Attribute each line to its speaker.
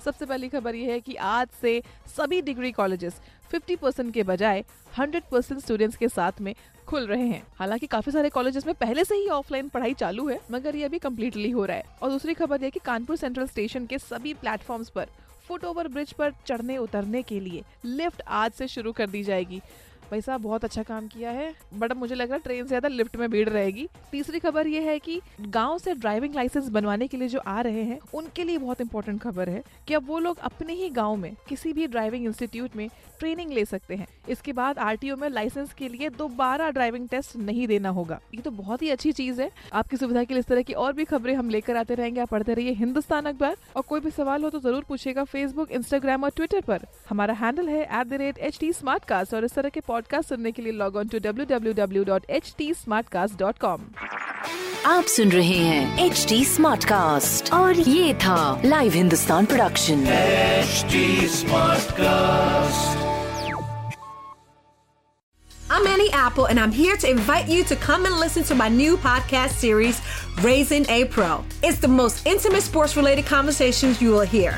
Speaker 1: सबसे पहली खबर यह है कि आज से सभी डिग्री कॉलेजेस 50 परसेंट के बजाय 100 परसेंट स्टूडेंट्स के साथ में खुल रहे हैं। हालाँकि काफ़ी सारे कॉलेजेस में पहले से ही ऑफलाइन पढ़ाई चालू है, मगर ये अभी कम्प्लीटली हो रहा है। और दूसरी खबर यह की कानपुर सेंट्रल स्टेशन के सभी प्लेटफॉर्म पर फुट ओवर ब्रिज पर चढ़ने उतरने के लिए लिफ्ट आज से शुरू कर दी जाएगी। भाई साहब, बहुत अच्छा काम किया है, बट मुझे लग रहा है ट्रेन से ज़्यादा लिफ्ट में भीड़ रहेगी। तीसरी खबर ये है कि गाँव से ड्राइविंग लाइसेंस बनवाने के लिए जो आ रहे हैं, उनके लिए बहुत इंपॉर्टेंट खबर है कि अब वो लोग अपने ही गाँव में किसी भी ड्राइविंग इंस्टीट्यूट में ट्रेनिंग ले सकते हैं। इसके बाद आरटीओ में लाइसेंस के लिए दोबारा ड्राइविंग टेस्ट नहीं देना होगा। ये तो बहुत ही अच्छी चीज़ है। आपकी सुविधा के लिए इस तरह की और भी खबरें हम लेकर आते रहेंगे। आप पढ़ते रहिए हिंदुस्तान अखबार। और कोई भी सवाल हो तो ज़रूर पूछेगा फेसबुक इंस्टाग्राम और ट्विटर पर। हमारा हैंडल है एट और इस तरह के पॉडकास्ट सुनने के लिए log on to W W W dot H T
Speaker 2: आप सुन रहे हैं एच डी स्मार्ट कास्ट और ये था live Hindustan production
Speaker 3: HD Smartcast.
Speaker 4: I'm Annie Apple, and I'm here to invite you to come and listen to my new podcast series, Raising a Pro. It's the most intimate sports related conversations you will hear.